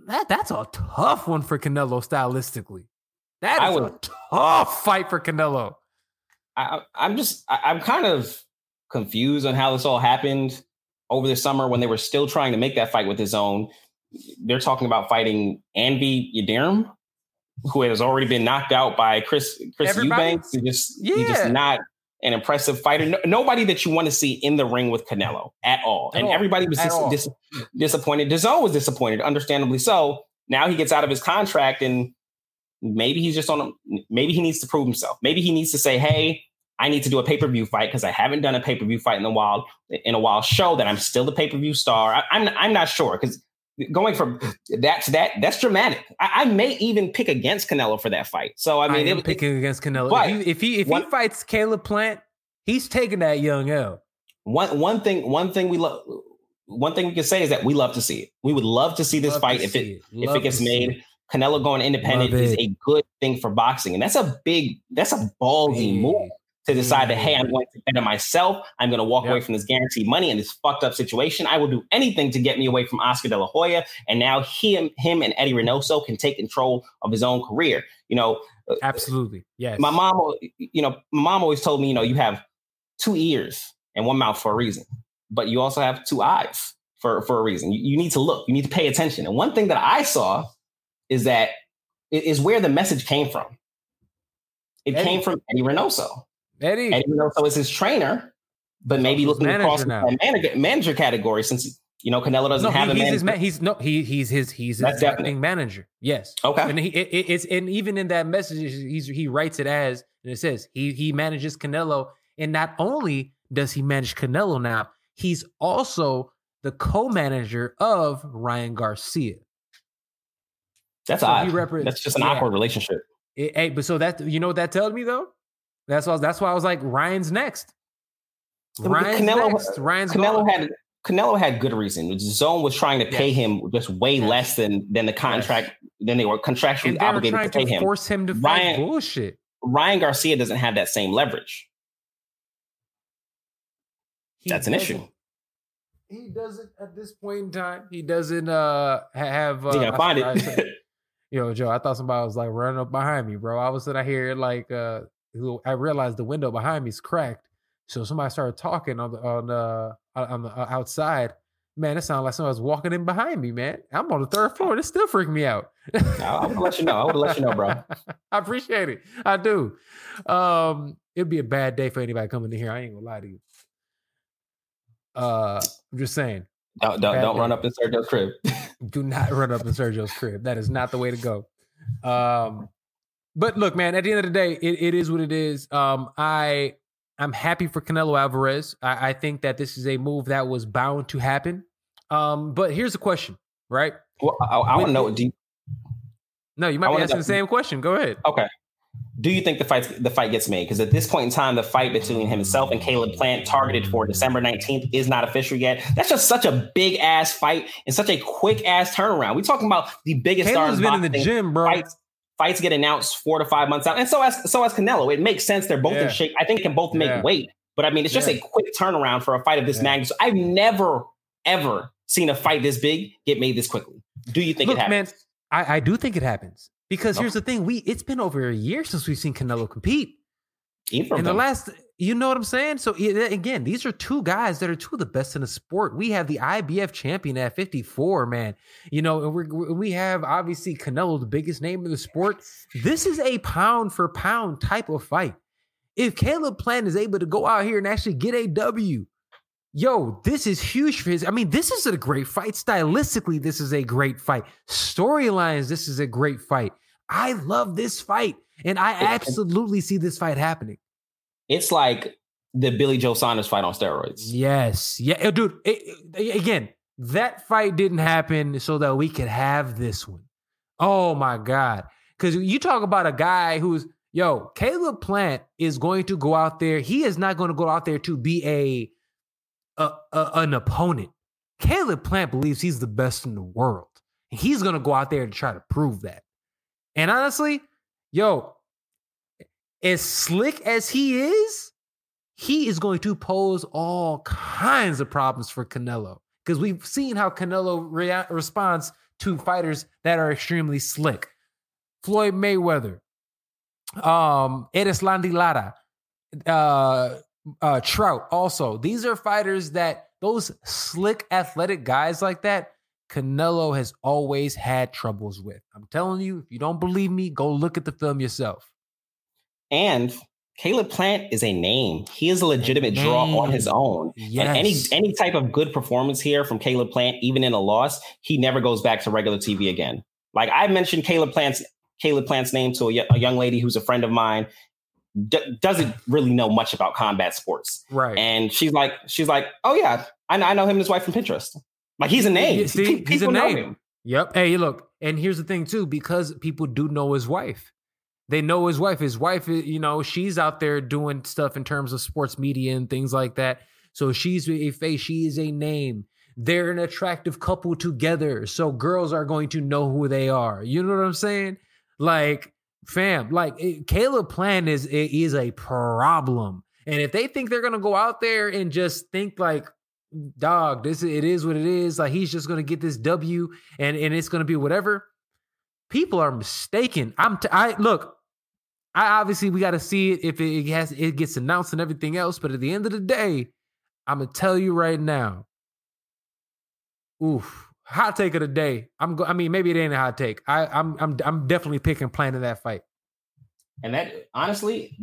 [SPEAKER 1] that that's a tough one for Canelo stylistically. That is would, a tough fight for Canelo.
[SPEAKER 2] I, I'm just I'm kind of confused on how this all happened over the summer when they were still trying to make that fight with his own. They're talking about fighting Avni Yildirim, who has already been knocked out by Chris Chris Everybody, Eubanks. He just yeah. he's just not an impressive fighter. No, nobody that you want to see in the ring with Canelo at all. At and all. everybody was dis- dis- disappointed. DAZN was disappointed, understandably so. Now he gets out of his contract and maybe he's just on a, maybe he needs to prove himself. Maybe he needs to say, "Hey, I need to do a pay-per-view fight because I haven't done a pay-per-view fight in a while in a while show that I'm still the pay-per-view star." I, am I'm, I'm not sure cuz going from that to that, that's dramatic. I, I, may even pick against Canelo for that fight. So I mean,
[SPEAKER 1] I it, picking it, against Canelo. But if he if he, if one, he fights Caleb Plant, he's taking that young L.
[SPEAKER 2] One one thing one thing we love one thing we can say is that we love to see it. We would love to see this love fight if it, it. if it gets made. It. Canelo going independent is a good thing for boxing, and that's a big that's a ballsy move to decide that, hey, I'm going to better myself. I'm going to walk yep. away from this guaranteed money and this fucked up situation. I will do anything to get me away from Oscar De La Hoya. And now him, him and Eddie Reynoso can take control of his own career. You know,
[SPEAKER 1] uh, absolutely. Yes.
[SPEAKER 2] My mom, you know, my mom always told me, you know, you have two ears and one mouth for a reason, but you also have two eyes for, for a reason. You, you need to look, you need to pay attention. And one thing that I saw is that is where the message came from. It Eddie. came from Eddie Reynoso.
[SPEAKER 1] Eddie.
[SPEAKER 2] Eddie Reynoso is his trainer, but maybe looking across the manager, manager category since you know Canelo doesn't
[SPEAKER 1] no,
[SPEAKER 2] have
[SPEAKER 1] he,
[SPEAKER 2] a
[SPEAKER 1] he's manager. He's no he he's his he's his acting manager. Yes.
[SPEAKER 2] Okay.
[SPEAKER 1] And he it, it's and even in that message he's he writes it as and it says he he manages Canelo and not only does he manage Canelo now he's also the co-manager of Ryan Garcia.
[SPEAKER 2] That's so odd. Repre- That's just an yeah. awkward relationship.
[SPEAKER 1] hey, but so that you know what that tells me though? That's why. That's why I was like, Ryan's next. Ryan's Canelo, next. Ryan's
[SPEAKER 2] Canelo gone. had Canelo had good reason. DAZN was trying to pay yes. him just way yes. less than than the contract yes. than they were contractually they obligated were to pay to him.
[SPEAKER 1] Force him to Ryan, bullshit.
[SPEAKER 2] Ryan Garcia doesn't have that same leverage. He That's an issue.
[SPEAKER 1] He doesn't at this point in time. He doesn't uh have. Uh,
[SPEAKER 2] gotta find it. [laughs]
[SPEAKER 1] Yo, Joe, I thought somebody was like running up behind me, bro. I was sitting here like uh I realized the window behind me is cracked. So somebody started talking on the on the on the uh, outside. Man, it sounded like somebody was walking in behind me. Man, I'm on the third floor. This still freaked me out.
[SPEAKER 2] I would let you know. I would let you know, bro. [laughs]
[SPEAKER 1] I appreciate it. I do. Um, it'd be a bad day for anybody coming in here. I ain't gonna lie to you. Uh, I'm just saying.
[SPEAKER 2] Don't don't, don't run up in Sergio's crib. [laughs]
[SPEAKER 1] do not run up in Sergio's crib. That is not the way to go. Um, but look, man, at the end of the day, it, it is what it is. Um, I I'm happy for Canelo Alvarez. I, I think that this is a move that was bound to happen. Um, but here's the question, right?
[SPEAKER 2] Well, I, I want to know. Do you,
[SPEAKER 1] no, you might be asking know, the same question. Go ahead.
[SPEAKER 2] Okay. Do you think the fight the fight gets made? Because at this point in time, the fight between himself and Caleb Plant, targeted for December 19th, is not official yet. That's just such a big ass fight and such a quick ass turnaround. We're talking about the biggest
[SPEAKER 1] Caleb's been in the gym, bro. Fights
[SPEAKER 2] fights get announced four to five months out, and so as so as Canelo, it makes sense. They're both yeah. in shape. I think they can both make yeah. weight, but I mean, it's just yeah. a quick turnaround for a fight of this magnitude. I've never ever seen a fight this big get made this quickly. Do you think Look, it happens? Man,
[SPEAKER 1] I, I do think it happens because here's the thing: we it's been over a year since we've seen Canelo compete. In the last you know what I'm saying? So again, these are two guys that are two of the best in the sport. We have the IBF champion at 54, man. You know, and we we have obviously Canelo, the biggest name in the sport. This is a pound for pound type of fight. If Caleb Plant is able to go out here and actually get a W, yo, this is huge for his. I mean, this is a great fight. Stylistically, this is a great fight. Storylines, this is a great fight. I love this fight, and I absolutely see this fight happening
[SPEAKER 2] it's like the Billy Joe Saunders fight on steroids.
[SPEAKER 1] Yes. Yeah, dude. It, again, that fight didn't happen so that we could have this one. Oh my God. Because you talk about a guy who's, yo, Caleb Plant is going to go out there. He is not going to go out there to be a, a, a an opponent. Caleb Plant believes he's the best in the world. And he's going to go out there and try to prove that. And honestly, yo, as slick as he is, he is going to pose all kinds of problems for Canelo because we've seen how Canelo rea- responds to fighters that are extremely slick. Floyd Mayweather, um, Erislandy Lara, uh, uh, Trout. Also, these are fighters that those slick, athletic guys like that. Canelo has always had troubles with. I'm telling you, if you don't believe me, go look at the film yourself.
[SPEAKER 2] And Caleb Plant is a name. He is a legitimate draw on his own. Yes. And any any type of good performance here from Caleb Plant, even in a loss, he never goes back to regular TV again. Like I mentioned Caleb Plant's Caleb Plant's name to a, a young lady who's a friend of mine, d- doesn't really know much about combat sports.
[SPEAKER 1] Right.
[SPEAKER 2] And she's like, she's like, oh yeah, I, I know him and his wife from Pinterest. Like he's a name.
[SPEAKER 1] See, he's a name. Yep. Hey, look, and here's the thing too, because people do know his wife. They know his wife. His wife, you know, she's out there doing stuff in terms of sports media and things like that. So she's a face. She is a name. They're an attractive couple together. So girls are going to know who they are. You know what I'm saying? Like, fam, like it, Caleb Plant is is a problem. And if they think they're gonna go out there and just think like, dog, this it is what it is, like he's just gonna get this W and and it's gonna be whatever. People are mistaken. I'm t- I look. I obviously we got to see it if it has it gets announced and everything else. But at the end of the day, I'm gonna tell you right now. Oof, hot take of the day. I'm go- I mean, maybe it ain't a hot take. I, I'm I'm I'm definitely picking Plant in that fight.
[SPEAKER 2] And that honestly,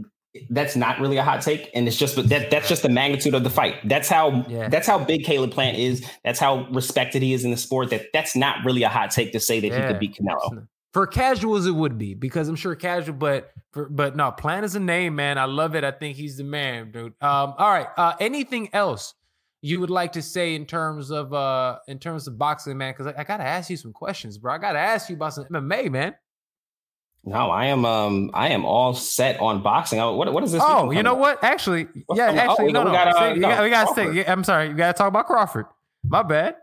[SPEAKER 2] that's not really a hot take, and it's just that that's just the magnitude of the fight. That's how yeah. that's how big Caleb Plant is. That's how respected he is in the sport. That that's not really a hot take to say that yeah. he could beat Canelo.
[SPEAKER 1] For casuals, it would be because I'm sure casual, but for, but no, Plant is a name, man. I love it. I think he's the man, dude. Um, all right. Uh, anything else you would like to say in terms of uh in terms of boxing, man? Because I, I, gotta ask you some questions, bro. I gotta ask you about some MMA, man.
[SPEAKER 2] No, I am um I am all set on boxing. What what is this?
[SPEAKER 1] Oh, you know what? Actually, yeah, actually, oh, no, no. We gotta, uh, no, we gotta say, I'm sorry, you gotta talk about Crawford. My bad.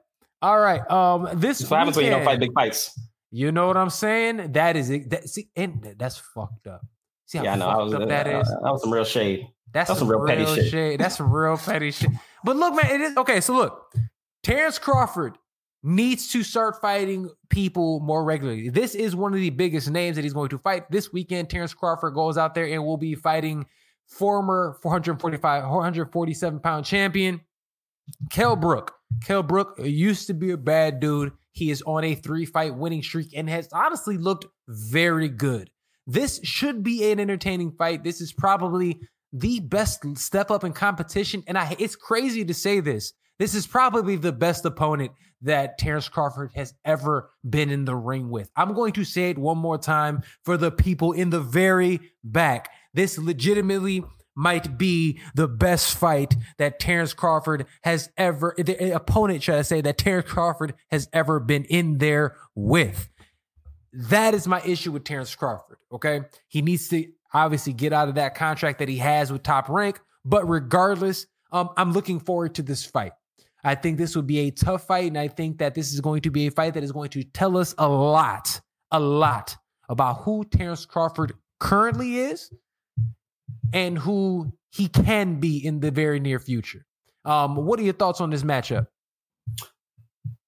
[SPEAKER 1] All right. Um, this
[SPEAKER 2] what happens when you don't fight big fights.
[SPEAKER 1] You know what I'm saying? That is it. That, see, and that's fucked up. See
[SPEAKER 2] how yeah, no, was, up that uh, is? That was some real shade. That's, that's some, real, real petty shit.
[SPEAKER 1] That's some real petty shit. But look, man, it is okay. So look, Terrence Crawford needs to start fighting people more regularly. This is one of the biggest names that he's going to fight this weekend. Terrence Crawford goes out there and will be fighting former 445, 447 pound champion Kell Brook. Kell Brook used to be a bad dude. He is on a three fight winning streak and has honestly looked very good. This should be an entertaining fight. This is probably the best step up in competition. And I, it's crazy to say this. This is probably the best opponent that Terrence Crawford has ever been in the ring with. I'm going to say it one more time for the people in the very back. This legitimately might be the best fight that Terrence Crawford has ever, the opponent, should I say, that Terrence Crawford has ever been in there with. That is my issue with Terrence Crawford. Okay. He needs to obviously get out of that contract that he has with Top Rank. But regardless, um, I'm looking forward to this fight. I think this would be a tough fight, and I think that this is going to be a fight that is going to tell us a lot, a lot about who Terrence Crawford currently is and who he can be in the very near future. Um, what are your thoughts on this matchup?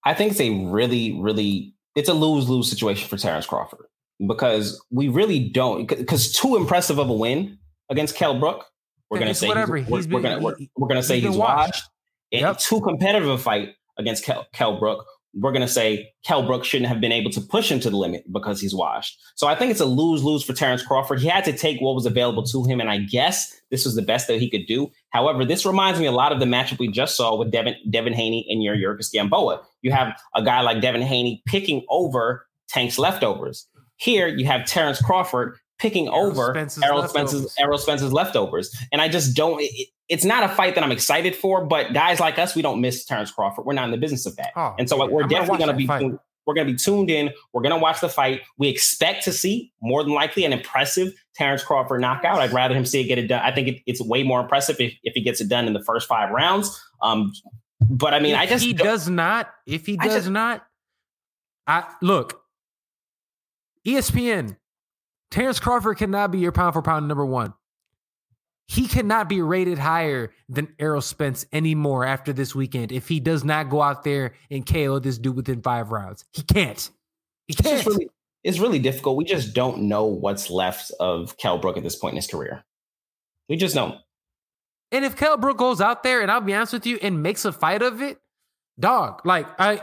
[SPEAKER 2] I think it's a really, really it's a lose lose situation for Terrence Crawford because we really don't because too impressive of a win against Kell Brook. We're gonna say whatever. He's, we're, been, we're, gonna we're, we're, gonna say he's, he's watched. Yep. too competitive a fight against Kell, Kell Brook. We're gonna say Kell Brook shouldn't have been able to push him to the limit because he's washed. So I think it's a lose lose for Terrence Crawford. He had to take what was available to him, and I guess this was the best that he could do. However, this reminds me a lot of the matchup we just saw with Devin Devin Haney and your Yuriorkis Gamboa. You have a guy like Devin Haney picking over Tank's leftovers. Here you have Terrence Crawford picking Errol over Spence's Errol Spence's Errol Spence's leftovers, and I just don't. It, it's not a fight that I'm excited for, but guys like us, we don't miss Terrence Crawford. We're not in the business of that, oh, and so like, we're I'm definitely going to be. Tuned, we're going to be tuned in. We're going to watch the fight. We expect to see more than likely an impressive Terrence Crawford knockout. I'd rather him see it get it done. I think it, it's way more impressive if, if he gets it done in the first five rounds. Um, But I mean,
[SPEAKER 1] if
[SPEAKER 2] I just
[SPEAKER 1] he does not. If he
[SPEAKER 2] I
[SPEAKER 1] does
[SPEAKER 2] just-
[SPEAKER 1] not, I look. ESPN, Terrence Crawford cannot be your pound for pound number one. He cannot be rated higher than Errol Spence anymore after this weekend if he does not go out there and KO this dude within five rounds. He can't. He
[SPEAKER 2] it's
[SPEAKER 1] can't.
[SPEAKER 2] just really it's really difficult. We just don't know what's left of Kell Brook at this point in his career. We just don't.
[SPEAKER 1] And if Kell Brook goes out there and I'll be honest with you and makes a fight of it, dog, like I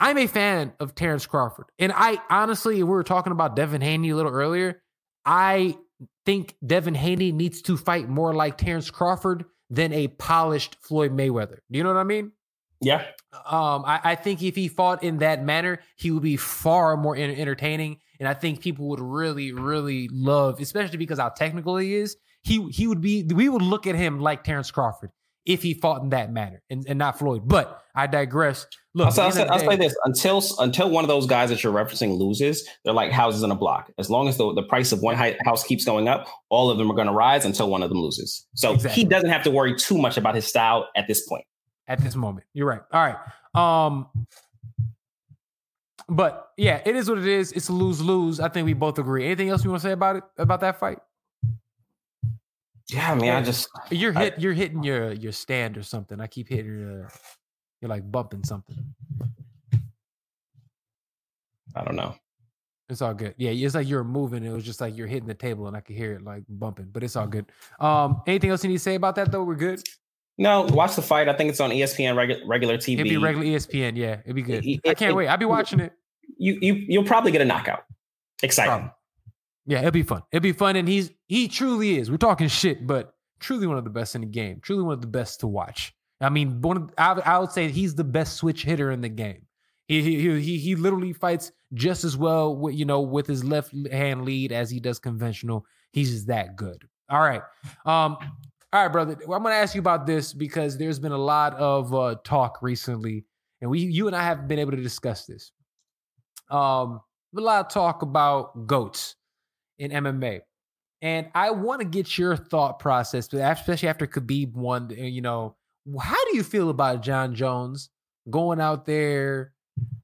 [SPEAKER 1] I'm a fan of Terrence Crawford. And I honestly, we were talking about Devin Haney a little earlier. I think Devin Haney needs to fight more like Terrence Crawford than a polished Floyd Mayweather. Do you know what I mean?
[SPEAKER 2] Yeah.
[SPEAKER 1] Um, I, I think if he fought in that manner, he would be far more en- entertaining, and I think people would really, really love, especially because how technical he is. He he would be. We would look at him like Terrence Crawford if he fought in that manner, and, and not Floyd. But I digress. Look,
[SPEAKER 2] I'll, say, I'll, say, I'll say this until until one of those guys that you're referencing loses, they're like houses in a block. As long as the, the price of one house keeps going up, all of them are going to rise until one of them loses. So
[SPEAKER 1] Exactly.
[SPEAKER 2] he doesn't have to worry too much about his style at this point.
[SPEAKER 1] at this moment. You're right. All right. Um, but yeah, it is what it is. It's a lose lose. I think we both agree. Anything else you want to say about it about that fight?
[SPEAKER 2] Yeah, I mean, I just
[SPEAKER 1] You're
[SPEAKER 2] I-
[SPEAKER 1] hit. you're hitting your your stand or something. I keep hitting your. You're like bumping something.
[SPEAKER 2] I don't know.
[SPEAKER 1] It's all good. Yeah, it's like you're moving. It was just like you're hitting the table, and I could hear it like bumping. But it's all good. Um, anything else you need to say about that though? We're good.
[SPEAKER 2] No, watch the fight. I think it's on ESPN regu- regular TV.
[SPEAKER 1] It'd be regular ESPN. Yeah, it'd be good.
[SPEAKER 2] It-
[SPEAKER 1] I can't
[SPEAKER 2] it-
[SPEAKER 1] wait. I'll be watching it.
[SPEAKER 2] You you you'll probably get a knockout. Exciting.
[SPEAKER 1] Probably. Yeah, it'll be fun. It'll be fun, and he's he truly is. We're talking shit, but truly one of the best in the game. Truly one of the best to watch. I mean, one of, I, I would say he's the best switch hitter in the game. He he he he, literally fights just as well with you know with his left hand lead as he does conventional. He's just that good. All right, um, all right, brother. I'm gonna ask you about this because there's been a lot of uh, talk recently, and we you and I have been able to discuss this. Um, a lot of talk about goats in MMA. And I want to get your thought process, especially after Khabib won, you know, how do you feel about Jon Jones going out there,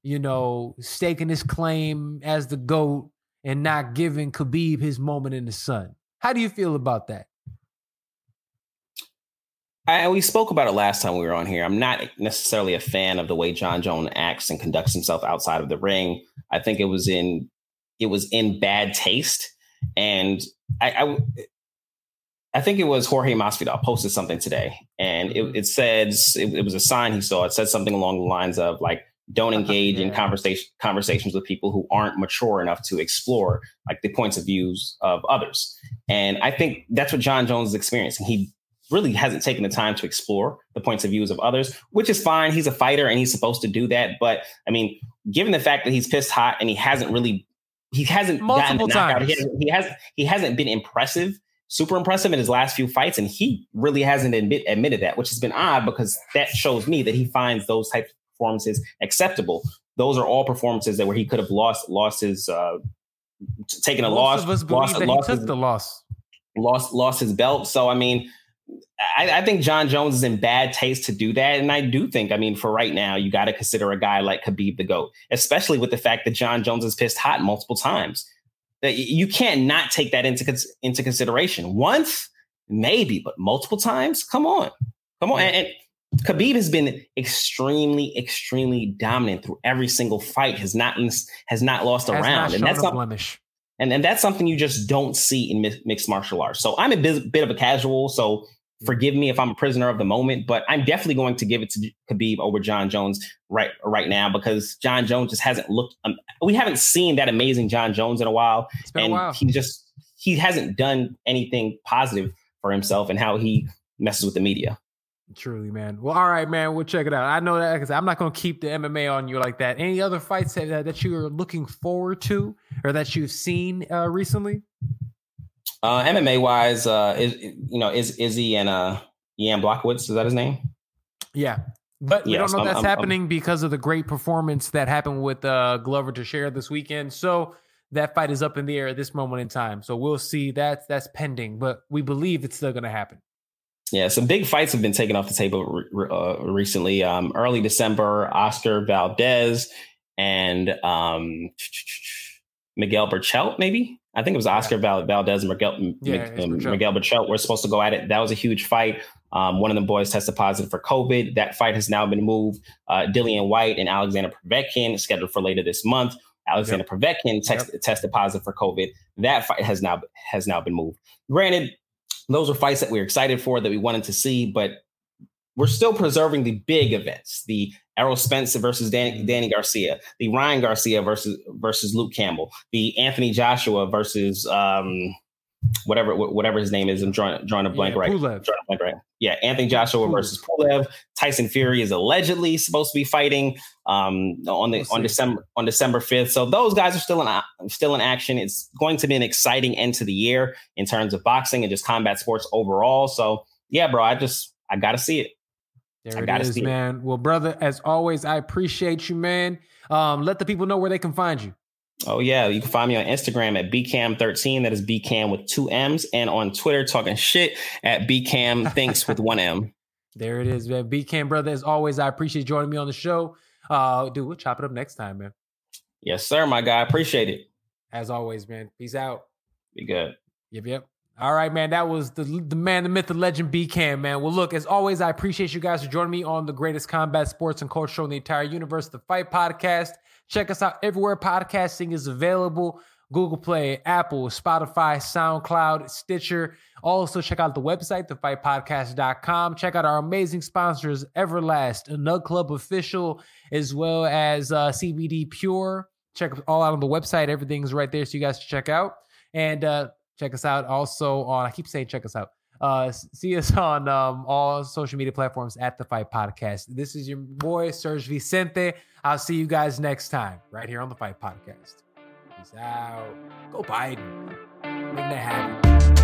[SPEAKER 1] you know, staking his claim as the GOAT and not giving Khabib his moment in the sun? How do you feel about that?
[SPEAKER 2] I, we spoke about it last time we were on here. I'm not necessarily a fan of the way Jon Jones acts and conducts himself outside of the ring. I think it was in it was in bad taste, and I I, I think it was Jorge Masvidal posted something today, and it, mm-hmm. it says it, it was a sign he saw. It said something along the lines of like, "Don't [laughs] engage in conversation conversations with people who aren't mature enough to explore like the points of views of others." And I think that's what Jon Jones is experiencing. He really hasn't taken the time to explore the points of views of others, which is fine. He's a fighter and he's supposed to do that. But I mean, given the fact that he's pissed hot and he hasn't really, he hasn't
[SPEAKER 1] Multiple
[SPEAKER 2] knockout. He
[SPEAKER 1] times.
[SPEAKER 2] hasn't, he hasn't, he hasn't been impressive, super impressive in his last few fights, and he really hasn't admit, admitted that, which has been odd because that shows me that he finds those types of performances acceptable. Those are all performances that where he could have lost, lost his, uh, taken a
[SPEAKER 1] Most
[SPEAKER 2] loss,
[SPEAKER 1] of us believe
[SPEAKER 2] lost,
[SPEAKER 1] that
[SPEAKER 2] lost
[SPEAKER 1] he took
[SPEAKER 2] his-
[SPEAKER 1] the loss.
[SPEAKER 2] lost lost his belt. So I mean, I, I think Jon Jones is in bad taste to do that, and I do think, I mean, for right now, you got to consider a guy like Khabib the goat, especially with the fact that Jon Jones has pissed hot multiple times. That you can't not take that into into consideration. Once, maybe, but multiple times, come on, come on, and. and Khabib has been extremely, extremely dominant through every single fight. Has not has not lost a
[SPEAKER 1] Has not
[SPEAKER 2] round, and that's
[SPEAKER 1] a
[SPEAKER 2] something
[SPEAKER 1] blemish.
[SPEAKER 2] and and that's something you just don't see in mixed martial arts. So I'm a bit, bit of a casual. So forgive me if I'm a prisoner of the moment, but I'm definitely going to give it to Khabib over Jon Jones right right now because Jon Jones just hasn't looked. Um, we haven't seen that amazing Jon Jones in a while, and
[SPEAKER 1] a while.
[SPEAKER 2] he just he hasn't done anything positive for himself and how he messes with the media.
[SPEAKER 1] Truly, man. Well, all right, man. We'll check it out. I know that because I'm not going to keep the MMA on you like that. Any other fights that, that you are looking forward to or that you've seen uh, recently?
[SPEAKER 2] Uh, MMA wise, uh, is you know is Izzy and uh, Jan Blachowicz is that his name?
[SPEAKER 1] Yeah. But we
[SPEAKER 2] Yeah,
[SPEAKER 1] don't know
[SPEAKER 2] I'm-
[SPEAKER 1] that's
[SPEAKER 2] I'm- I'm-
[SPEAKER 1] happening because of the great performance that happened with uh, Glover Teixeira this weekend. So that fight is up in the air at this moment in time. So we'll see. That's that's pending, but we believe it's still going to happen.
[SPEAKER 2] Yeah, some big fights have been taken off the table uh, recently. Um, early December, Oscar Valdez and um, Miguel Berchelt, maybe. I think it was Oscar yeah. Valdez and Miguel, yeah, um, Miguel Berchelt were supposed to go at it. That was a huge fight. Um, one of the boys tested positive for COVID. That fight has now been moved. Uh, Dillian Whyte and Alexander Povetkin scheduled for later this month. Alexander yep. Povetkin text, yep. tested positive for COVID. That fight has now has now been moved. Granted, those are fights that we are excited for that we wanted to see, but we're still preserving the big events: the Errol Spence versus Danny, mm-hmm. Danny Garcia, the Ryan Garcia versus versus Luke Campbell, the Anthony Joshua versus um, whatever whatever his name is. I'm drawing drawing a blank yeah, right. Drawing a blank right. Yeah, Anthony Joshua Pulev. versus Pulev. Tyson Fury is allegedly supposed to be fighting um, on the we'll on December on December 5th. So those guys are still in still in action. It's going to be an exciting end to the year in terms of boxing and just combat sports overall. So yeah, bro, I just I got to see it.
[SPEAKER 1] There I it is, man. Well, brother, as always, I appreciate you, man. Um, let the people know where they can find you.
[SPEAKER 2] Oh yeah, you can find me on Instagram at bcam13. That is bcam with two M's, and on Twitter talking shit at bcam [laughs] thinks with one M.
[SPEAKER 1] There it is, man. bcam brother. As always, I appreciate joining me on the show. Uh, dude, we'll chop it up next time, man.
[SPEAKER 2] Yes, sir, my guy. Appreciate it.
[SPEAKER 1] As always, man. Peace out.
[SPEAKER 2] Be good.
[SPEAKER 1] Yep, yep. All right, man. That was the the man, the myth, the legend, B Cam, man. Well, look, as always, I appreciate you guys for joining me on the greatest combat sports and culture show in the entire universe, the Fight Podcast. Check us out everywhere podcasting is available. Google Play, Apple, Spotify, SoundCloud, Stitcher. Also, check out the website, thefightpodcast.com. Check out our amazing sponsors, Everlast, Nug Club Official, as well as uh, CBD Pure. Check all out on the website. Everything's right there, so you guys check out. And uh, Check us out also on, I keep saying check us out. Uh, see us [laughs] on um, all social media platforms at the Fight Podcast. This is your boy, Serg Vicente. I'll see you guys next time right here on the Fight Podcast. Peace out. Go Biden. Make that happen.